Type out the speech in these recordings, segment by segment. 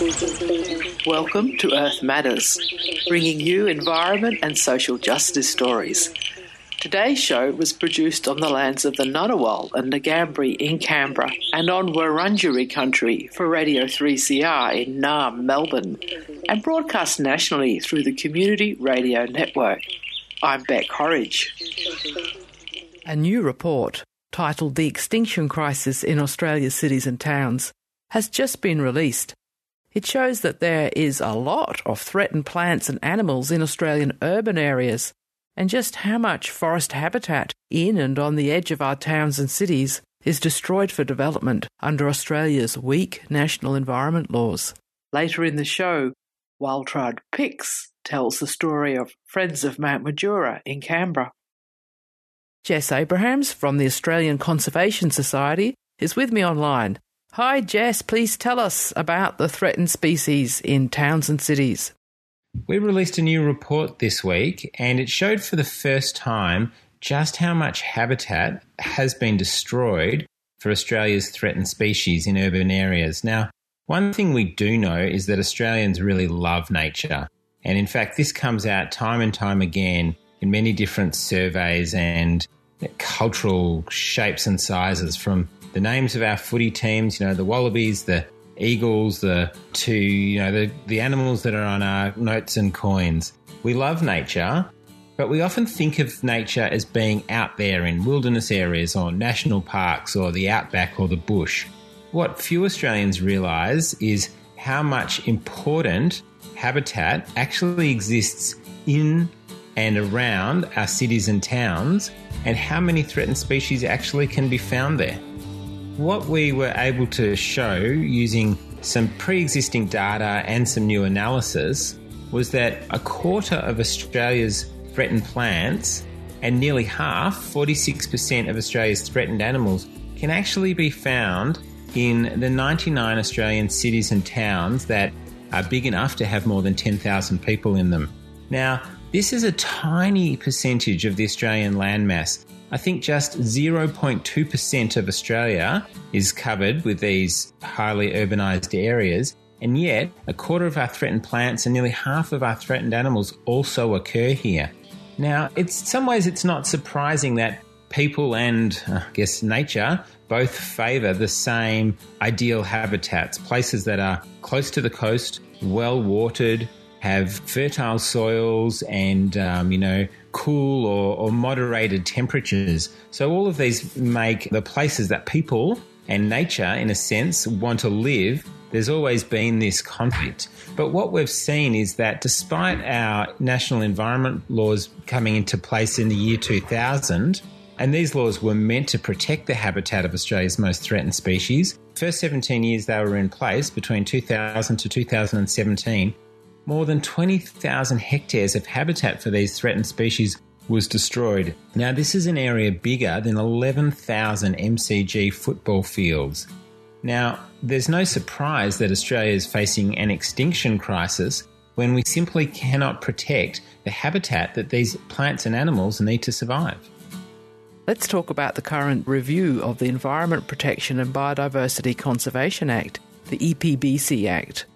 Welcome to Earth Matters, bringing you environment and social justice stories. Today's show was produced on the lands of the Ngunnawal and Ngambri in Canberra and on Wurundjeri country for Radio 3CR in Naarm, Melbourne, and broadcast nationally through the Community Radio Network. I'm Beck Horridge. A new report titled The Extinction Crisis in Australia's Cities and Towns has just been released. It shows that there is a lot of threatened plants and animals in Australian urban areas, and just how much forest habitat in and on the edge of our towns and cities is destroyed for development under Australia's weak national environment laws. Later in the show, Waltraud Pix tells the story of Friends of Mount Majura in Canberra. Jess Abrahams from the Australian Conservation Society is with me online. Hi, Jess. Please tell us about the threatened species in towns and cities. We released a new report this week, and it showed for the first time just how much habitat has been destroyed for Australia's threatened species in urban areas. Now, one thing we do know is that Australians really love nature. And in fact, this comes out time and time again in many different surveys and cultural shapes and sizes from the names of our footy teams, you know, the Wallabies, the Eagles, the to, you know, the, the animals that are on our notes and coins. We love nature, but we often think of nature as being out there in wilderness areas or national parks or the outback or the bush. What few Australians realise is how much important habitat actually exists in and around our cities and towns, and how many threatened species actually can be found there. What we were able to show using some pre existing data and some new analysis was that a quarter of Australia's threatened plants and nearly half, 46% of Australia's threatened animals, can actually be found in the 99 Australian cities and towns that are big enough to have more than 10,000 people in them. Now, this is a tiny percentage of the Australian landmass. I think just 0.2% of Australia is covered with these highly urbanised areas, and yet a quarter of our threatened plants and nearly half of our threatened animals also occur here. Now, it's in some ways it's not surprising that people and uh, I guess nature both favour the same ideal habitats, places that are close to the coast, well watered, have fertile soils and, um, you know, cool or, or moderated temperatures. So all of these make the places that people and nature, in a sense, want to live. There's always been this conflict. But what we've seen is that despite our national environment laws coming into place in the year 2000, and these laws were meant to protect the habitat of Australia's most threatened species. First 17 years they were in place between 2000 to 2017, more than 20,000 hectares of habitat for these threatened species was destroyed. Now, this is an area bigger than 11,000 MCG football fields. Now, there's no surprise that Australia is facing an extinction crisis when we simply cannot protect the habitat that these plants and animals need to survive. Let's talk about the current review of the Environment Protection and Biodiversity Conservation Act, the EPBC Act.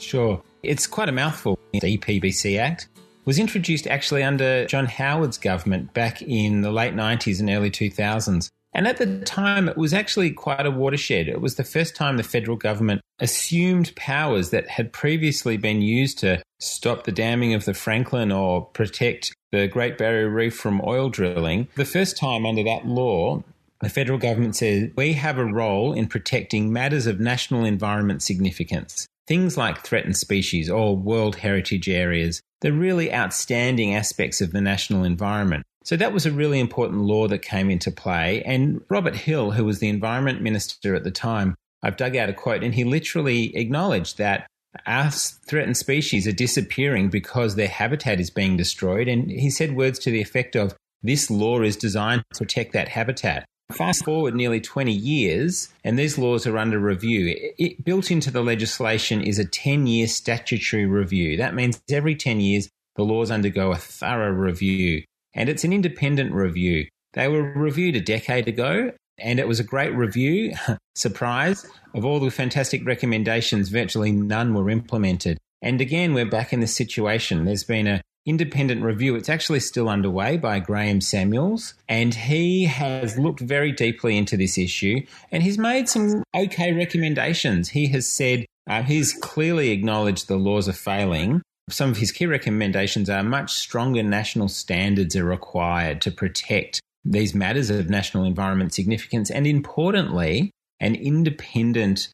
Sure. It's quite a mouthful. The EPBC Act was introduced actually under John Howard's government back in the late 90s and early 2000s. And at the time, it was actually quite a watershed. It was the first time the federal government assumed powers that had previously been used to stop the damming of the Franklin or protect the Great Barrier Reef from oil drilling. The first time under that law, the federal government said we have a role in protecting matters of national environment significance. Things like threatened species or World Heritage Areas, the really outstanding aspects of the national environment. So that was a really important law that came into play. And Robert Hill, who was the Environment Minister at the time, I've dug out a quote, and he literally acknowledged that our threatened species are disappearing because their habitat is being destroyed. And he said words to the effect of, this law is designed to protect that habitat. Fast forward nearly 20 years, and these laws are under review. It, it, built into the legislation is a 10 year statutory review. That means every 10 years, the laws undergo a thorough review, and it's an independent review. They were reviewed a decade ago, And it was a great review, surprise, of all the fantastic recommendations, virtually none were implemented. And again, we're back in this situation. There's been a independent review. It's actually still underway by Graeme Samuels, and he has looked very deeply into this issue and he's made some okay recommendations. He has said uh, he's clearly acknowledged the laws are failing. Some of his key recommendations are much stronger national standards are required to protect these matters of national environment significance, and importantly, an independent,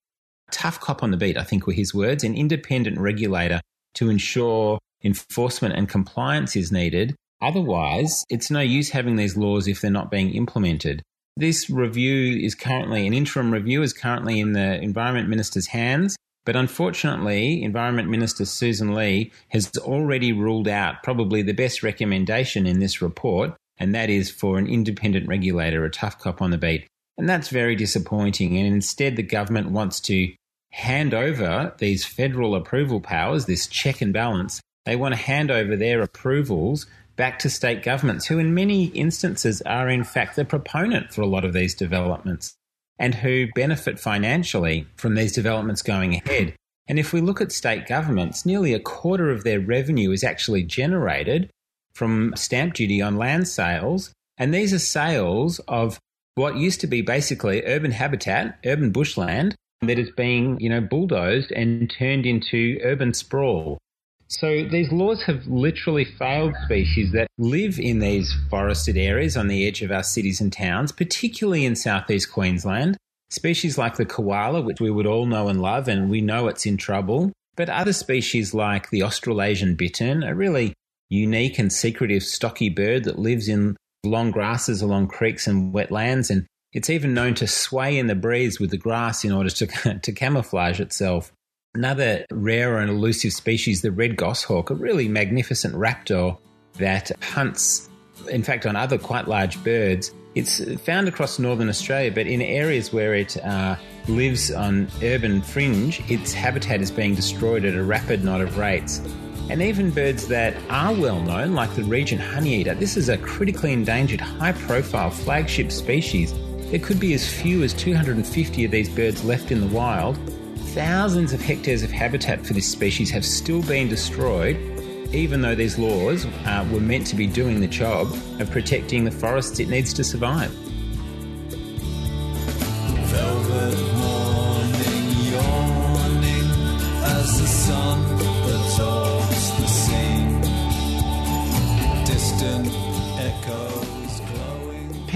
tough cop on the beat, I think were his words, an independent regulator to ensure enforcement and compliance is needed. Otherwise, it's no use having these laws if they're not being implemented. This review is currently, an interim review is currently in the Environment Minister's hands. But unfortunately, Environment Minister Susan Lee has already ruled out probably the best recommendation in this report, and that is for an independent regulator, a tough cop on the beat. And that's very disappointing. And instead, the government wants to hand over these federal approval powers, this check and balance, they want to hand over their approvals back to state governments, who in many instances are in fact the proponent for a lot of these developments and who benefit financially from these developments going ahead. And if we look at state governments, nearly a quarter of their revenue is actually generated from stamp duty on land sales. And these are sales of what used to be basically urban habitat, urban bushland that is being, you know, bulldozed and turned into urban sprawl. So these laws have literally failed species that live in these forested areas on the edge of our cities and towns, particularly in southeast Queensland. Species like the koala, which we would all know and love, and we know it's in trouble. But other species like the Australasian bittern, a really unique and secretive stocky bird that lives in long grasses along creeks and wetlands, and it's even known to sway in the breeze with the grass in order to, to camouflage itself. Another rare and elusive species, the red goshawk, a really magnificent raptor that hunts, in fact, on other quite large birds. It's found across northern Australia, but in areas where it uh, lives on urban fringe, its habitat is being destroyed at a rapid knot of rates. And even birds that are well known, like the Regent honeyeater, this is a critically endangered, high profile flagship species. There could be as few as 250 of these birds left in the wild, thousands of hectares of habitat for this species have still been destroyed, even though these laws uh, were meant to be doing the job of protecting the forests it needs to survive.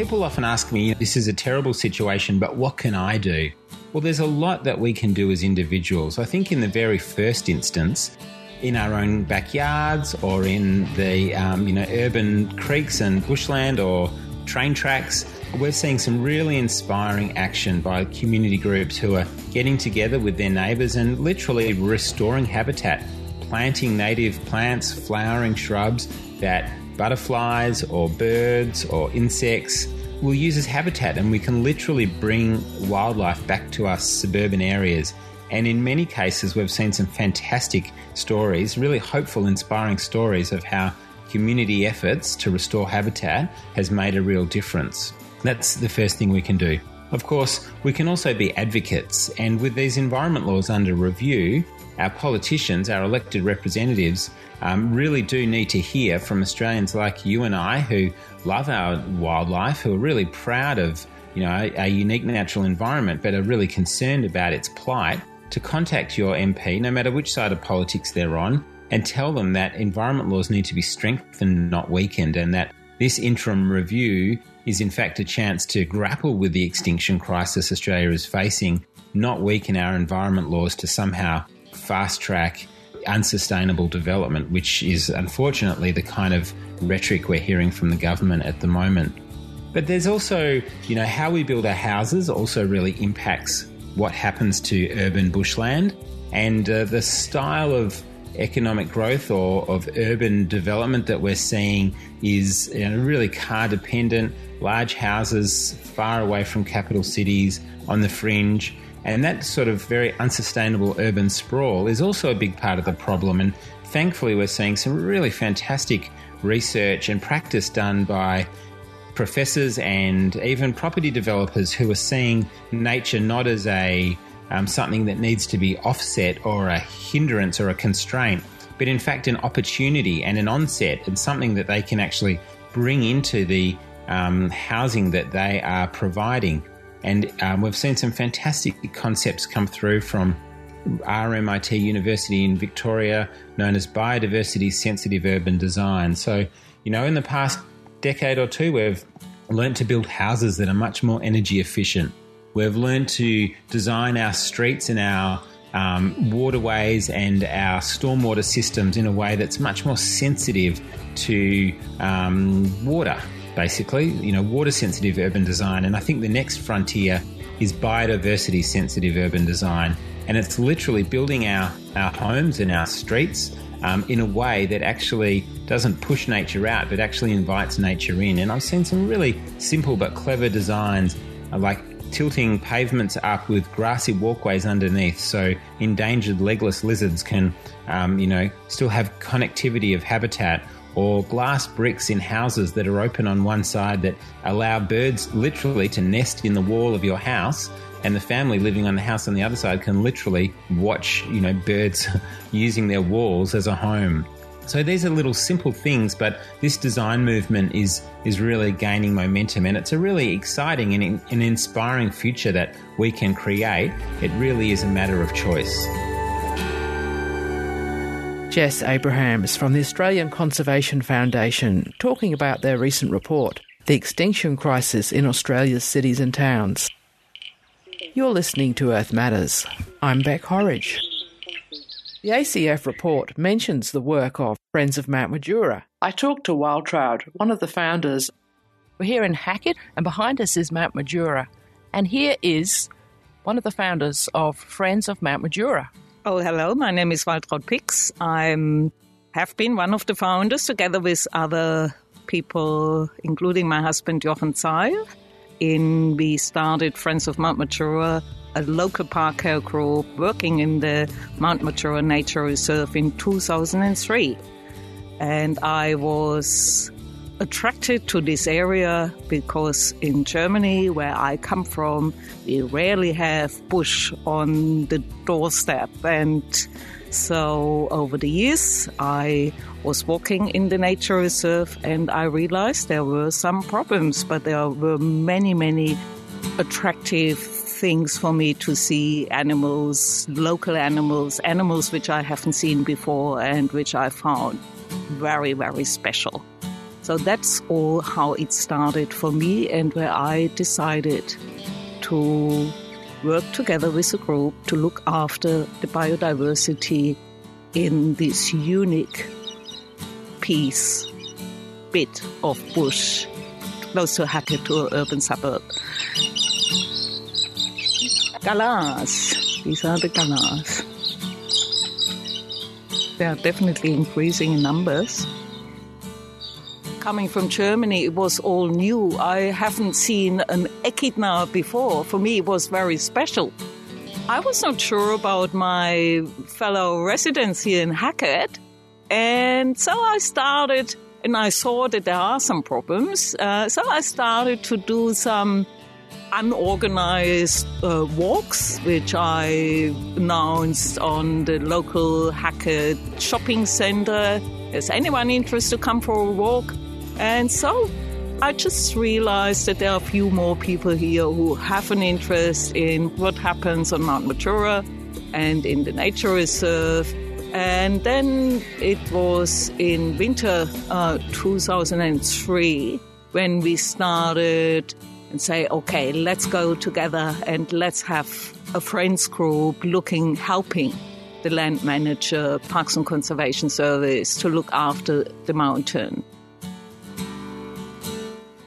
People often ask me, this is a terrible situation, but what can I do? Well, there's a lot that we can do as individuals. I think in the very first instance, in our own backyards or in the um, you know urban creeks and bushland or train tracks, we're seeing some really inspiring action by community groups who are getting together with their neighbours and literally restoring habitat, planting native plants, flowering shrubs that butterflies or birds or insects we'll use as habitat and we can literally bring wildlife back to our suburban areas. And in many cases, we've seen some fantastic stories, really hopeful, inspiring stories of how community efforts to restore habitat has made a real difference. That's the first thing we can do. Of course, we can also be advocates, and with these environment laws under review, our politicians, our elected representatives, um, really do need to hear from Australians like you and I who love our wildlife, who are really proud of you know our unique natural environment, but are really concerned about its plight. To contact your MP, no matter which side of politics they're on, and tell them that environment laws need to be strengthened, not weakened, and that this interim review is in fact a chance to grapple with the extinction crisis Australia is facing, not weaken our environment laws to somehow fast track unsustainable development, which is unfortunately the kind of rhetoric we're hearing from the government at the moment. But there's also, you know, how we build our houses also really impacts what happens to urban bushland and uh, the style of economic growth or of urban development that we're seeing is you know, really car dependent, large houses far away from capital cities on the fringe. And that sort of very unsustainable urban sprawl is also a big part of the problem. And thankfully, we're seeing some really fantastic research and practice done by professors and even property developers who are seeing nature not as a um, something that needs to be offset or a hindrance or a constraint, but in fact an opportunity and an onset and something that they can actually bring into the um, housing that they are providing. And um, we've seen some fantastic concepts come through from RMIT University in Victoria, known as Biodiversity Sensitive Urban Design. So, you know, in the past decade or two, we've learned to build houses that are much more energy efficient. We've learned to design our streets and our um, waterways and our stormwater systems in a way that's much more sensitive to um, water, basically, you know, water sensitive urban design. And I think the next frontier is biodiversity sensitive urban design. And it's literally building our, our homes and our streets um, in a way that actually doesn't push nature out, but actually invites nature in. And I've seen some really simple but clever designs, uh, like tilting pavements up with grassy walkways underneath, so endangered legless lizards can, um, you know, still have connectivity of habitat. Or glass bricks in houses that are open on one side that allow birds literally to nest in the wall of your house and the family living on the house on the other side can literally watch, you know, birds using their walls as a home. So these are little simple things, but this design movement is is really gaining momentum, and it's a really exciting and an inspiring future that we can create. It really is a matter of choice. Jess Abrahams from the Australian Conservation Foundation talking about their recent report, The Extinction Crisis in Australia's Cities and Towns. You're listening to Earth Matters. I'm Beck Horridge. The ACF report mentions the work of Friends of Mount Majura. I talked to Waltraud, one of the founders. We're here in Hackett, and behind us is Mount Majura. And here is one of the founders of Friends of Mount Majura. Oh, hello. My name is Waltraud Pix. I have been one of the founders together with other people, including my husband Jochen Zeil in we started Friends of Mount Majura, a local park care group working in the Mount Majura Nature Reserve in 2003. And I was attracted to this area because in Germany, where I come from, we rarely have bush on the doorstep. And so over the years, I was walking in the nature reserve and I realized there were some problems, but there were many, many attractive things for me to see animals, local animals, animals which I haven't seen before and which I found very, very special. So that's all how it started for me and where I decided to work together with a group to look after the biodiversity in this unique piece, bit of bush close to an urban suburb. Galahs. These are the galahs. They are definitely increasing in numbers. Coming from Germany, it was all new. I haven't seen an echidna before. For me, it was very special. I was not sure about my fellow residents here in Hackett and so I started, and I saw that there are some problems. Uh, so I started to do some unorganized uh, walks, which I announced on the local Hackett shopping center. Is anyone interested to come for a walk? And so I just realized that there are a few more people here who have an interest in what happens on Mount Majura and in the nature reserve and then it was in winter uh, 2003 when we started and say, okay, let's go together and let's have a friends group looking, helping the land manager, Parks and Conservation Service to look after the mountain.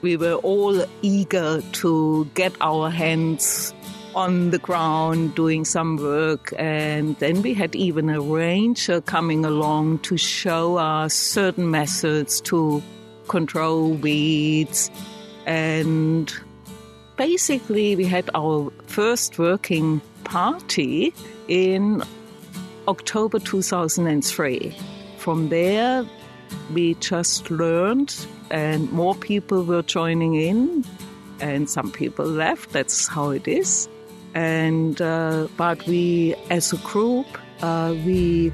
We were all eager to get our hands on the ground doing some work. And then we had even a ranger coming along to show us certain methods to control weeds. And basically, we had our first working party in October 2003. From there, we just learned, and more people were joining in, and some people left. That's how it is. And uh, but we, as a group, uh, we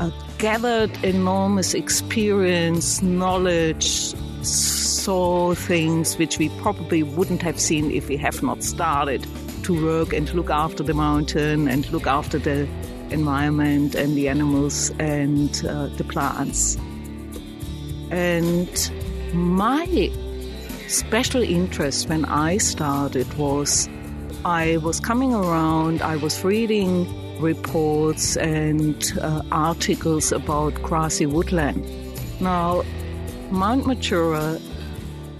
uh, gathered enormous experience, knowledge, saw things which we probably wouldn't have seen if we have not started to work and look after the mountain and look after the environment and the animals and uh, the plants. And my special interest when I started was I was coming around, I was reading reports and uh, articles about grassy woodland. Now, Mount Majura,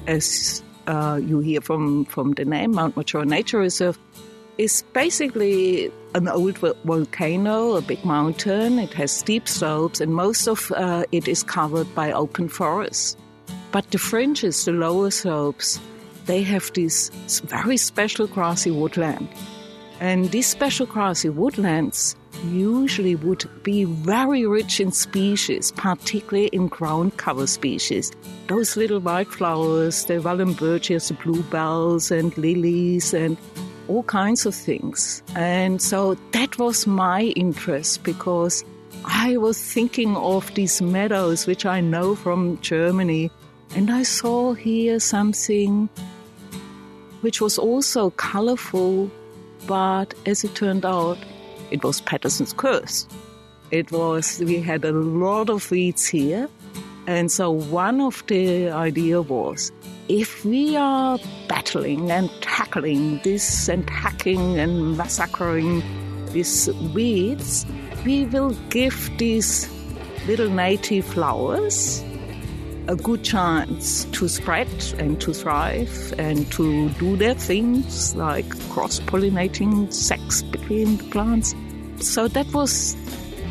as uh, you hear from, from the name, Mount Majura Nature Reserve, is basically an old volcano, a big mountain. It has steep slopes, and most of uh, it is covered by open forest. But the fringes, the lower slopes, they have this very special grassy woodland. And these special grassy woodlands usually would be very rich in species, particularly in ground cover species. Those little white flowers, the Wahlenbergias, the bluebells and lilies and all kinds of things. And so that was my interest because I was thinking of these meadows, which I know from Germany, and I saw here something which was also colorful, but as it turned out, it was Paterson's curse. It was, we had a lot of weeds here. And so one of the idea was if we are battling and tackling this and hacking and massacring these weeds, we will give these little native flowers a good chance to spread and to thrive and to do their things like cross pollinating sex between the plants. So that was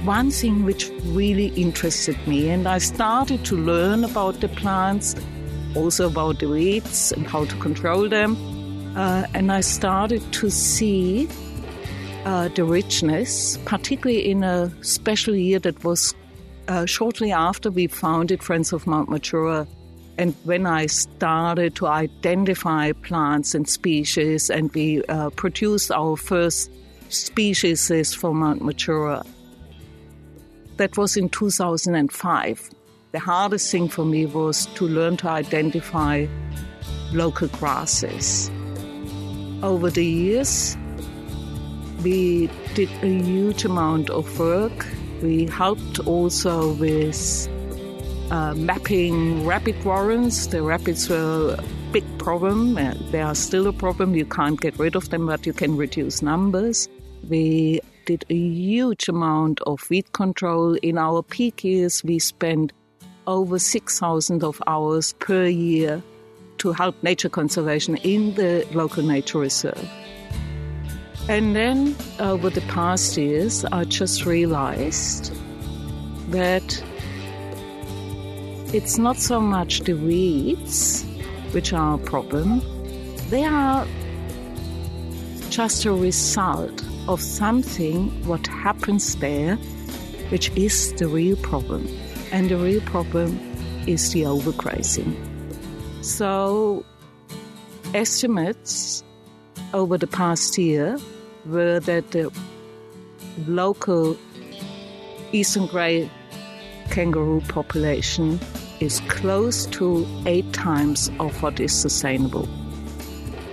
one thing which really interested me, and I started to learn about the plants also about the weeds and how to control them. Uh, and I started to see uh, the richness, particularly in a special year that was uh, shortly after we founded Friends of Mount Majura. And when I started to identify plants and species, and we uh, produced our first species for Mount Majura, that was in 2005. The hardest thing for me was to learn to identify local grasses. Over the years, we did a huge amount of work. We helped also with uh, mapping rapid warrens. The rapids were a big problem. They are still a problem. You can't get rid of them, but you can reduce numbers. We did a huge amount of weed control. In our peak years, we spent over 6,000 of hours per year to help nature conservation in the local nature reserve. And then uh, over the past years, I just realized that it's not so much the weeds which are a problem, they are just a result of something what happens there which is the real problem. And the real problem is the overgrazing. So, estimates over the past year were that the local eastern grey kangaroo population is close to eight times of what is sustainable.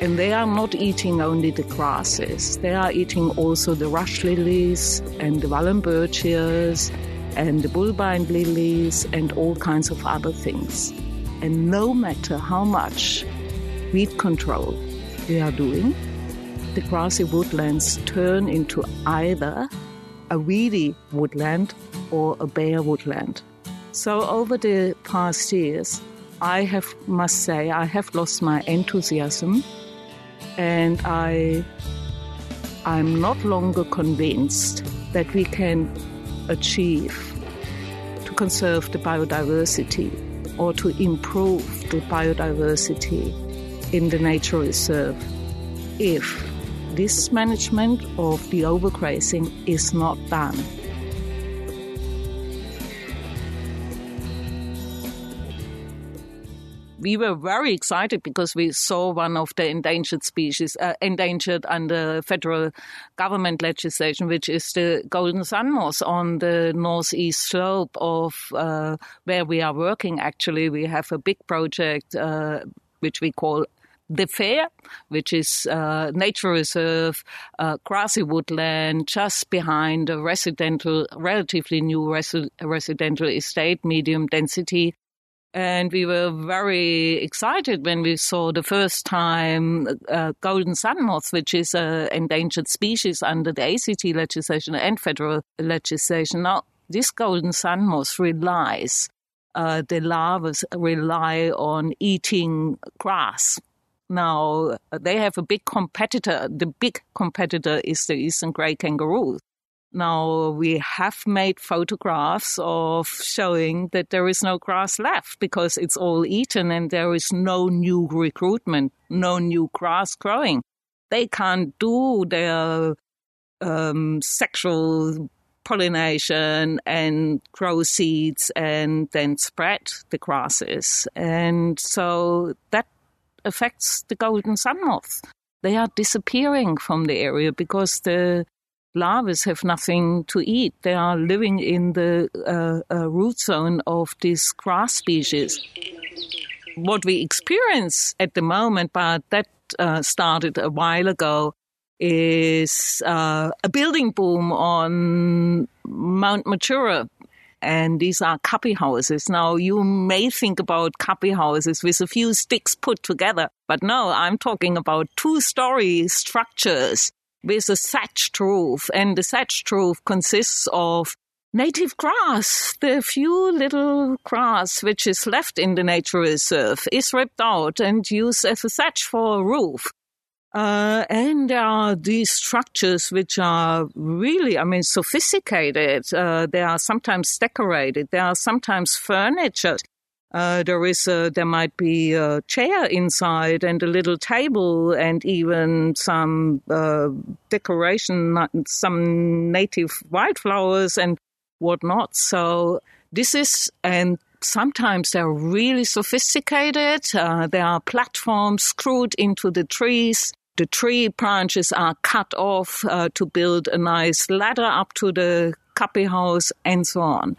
And they are not eating only the grasses, they are eating also the rush lilies and the Wahlenbergias and the bulbine lilies and all kinds of other things. And no matter how much weed control we are doing, the grassy woodlands turn into either a weedy woodland or a bare woodland. So over the past years, I have must say I have lost my enthusiasm and I I'm not longer convinced that we can achieve to conserve the biodiversity or to improve the biodiversity in the nature reserve if this management of the overgrazing is not done. We were very excited because we saw one of the endangered species, uh, endangered under federal government legislation, which is the golden sun moth on the northeast slope of uh, where we are working. Actually, we have a big project uh, which we call the Fair, which is a nature reserve, grassy woodland just behind a residential, relatively new resi- residential estate, medium density. And we were very excited when we saw the first time uh, golden sun moth, which is an endangered species under the ACT legislation and federal legislation. Now, this golden sun moth relies, uh, the larvae rely on eating grass now, they have a big competitor. The big competitor is the eastern grey kangaroo. Now, we have made photographs of showing that there is no grass left because it's all eaten and there is no new recruitment, no new grass growing. They can't do their um, sexual pollination and grow seeds and then spread the grasses. And so that affects the golden sun moth. They are disappearing from the area because the larvae have nothing to eat. They are living in the uh, uh, root zone of this grass species. What we experience at the moment, but that uh, started a while ago, is uh, a building boom on Mount Majura and these are cubby houses. Now, you may think about cubby houses with a few sticks put together, but no, I'm talking about two story structures with a thatched roof, and the thatched roof consists of native grass. The few little grass which is left in the nature reserve is ripped out and used as a thatch for a roof. Uh, and there are these structures which are really, I mean, sophisticated. Uh, they are sometimes decorated. They are sometimes furniture. Uh, there is a, there might be a chair inside and a little table and even some uh, decoration, some native wildflowers and whatnot. So this is and sometimes they're really sophisticated. Uh, there are platforms screwed into the trees the tree branches are cut off uh, to build a nice ladder up to the cubby house and so on.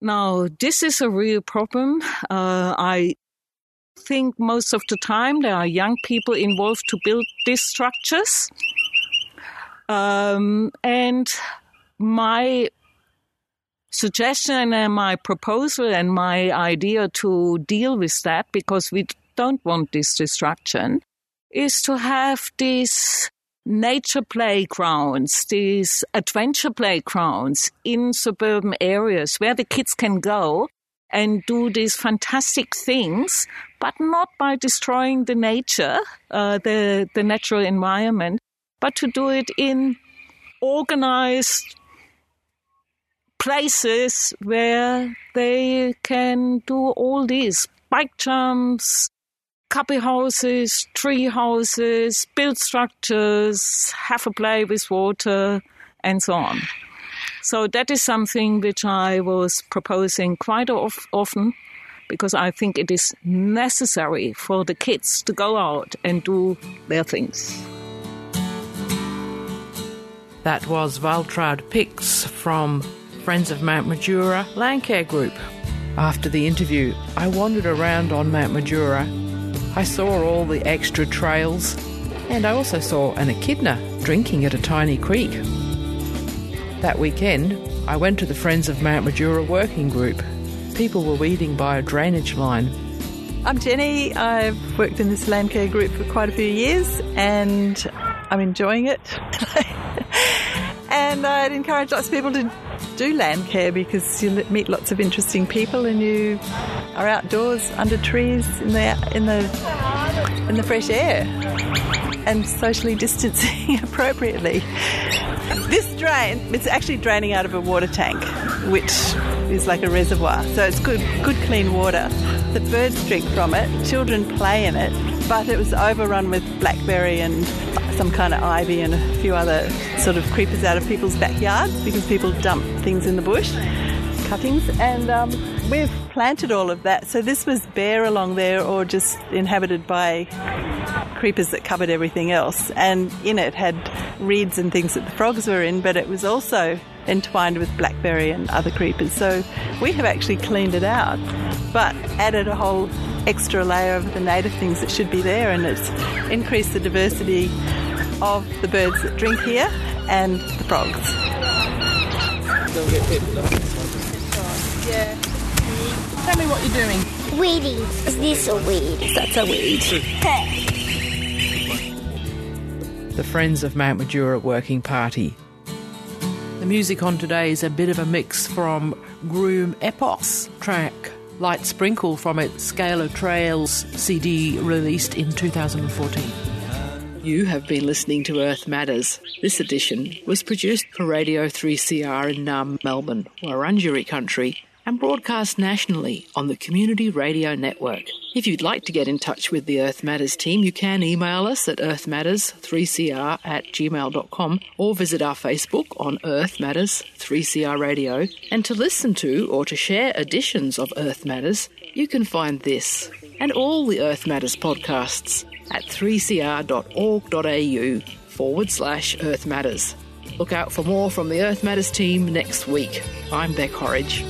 Now, this is a real problem. Uh, I think most of the time there are young people involved to build these structures. Um, and my suggestion and my proposal and my idea to deal with that, because we don't want this destruction, is to have these nature playgrounds, these adventure playgrounds in suburban areas where the kids can go and do these fantastic things, but not by destroying the nature, uh, the, the natural environment, but to do it in organized places where they can do all these bike jumps, cubby houses, tree houses, build structures, have a play with water, and so on. So that is something which I was proposing quite of, often because I think it is necessary for the kids to go out and do their things. That was Waltraud Pix from Friends of Mount Majura Landcare Group. After the interview, I wandered around on Mount Majura I saw all the extra trails, and I also saw an echidna drinking at a tiny creek. That weekend, I went to the Friends of Mount Majura working group. People were weeding by a drainage line. I'm Jenny. I've worked in this land care group for quite a few years and I'm enjoying it. and I'd encourage lots of people to do land care because you meet lots of interesting people and you are outdoors under trees in the in the in the fresh air and socially distancing appropriately. This drain, it's actually draining out of a water tank, which is like a reservoir. So it's good, good clean water. The birds drink from it. Children play in it, but it was overrun with blackberry and some kind of ivy and a few other sort of creepers out of people's backyards because people dump things in the bush cuttings, and um, we've planted all of that. So this was bare along there, or just inhabited by creepers that covered everything else. And in it had reeds and things that the frogs were in, but it was also entwined with blackberry and other creepers. So we have actually cleaned it out, but added a whole extra layer of the native things that should be there, and it's increased the diversity of the birds that drink here and the frogs. Yeah. Tell me what you're doing. Weeding. Is this a weed? That's a weed. The Friends of Mount Majura Working Party. The music on today is a bit of a mix from Groom Epos track Light Sprinkle from its Scale of Trails CD released in 2014. You have been listening to Earth Matters. This edition was produced for Radio 3CR in Naarm, Melbourne, Wurundjeri country, and broadcast nationally on the Community Radio Network. If you'd like to get in touch with the Earth Matters team, you can email us at earthmatters3cr at gmail.com or visit our Facebook on Earth Matters 3CR Radio. And to listen to or to share editions of Earth Matters, you can find this and all the Earth Matters podcasts at 3cr.org.au forward slash Earth Matters. Look out for more from the Earth Matters team next week. I'm Beck Horridge.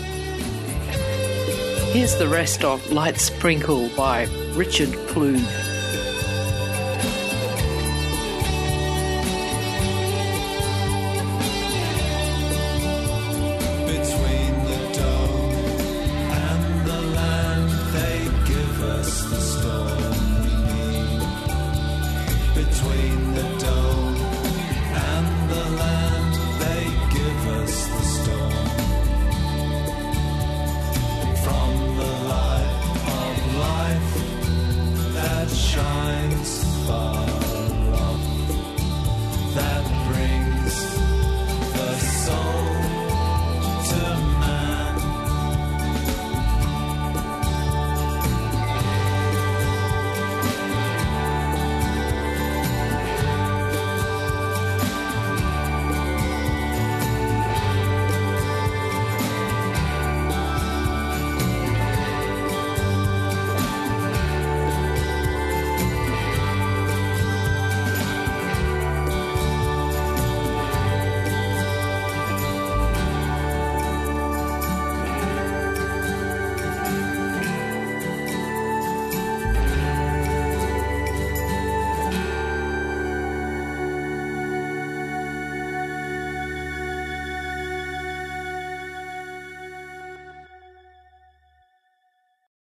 Here's the rest of Light Sprinkle by Richard Klug.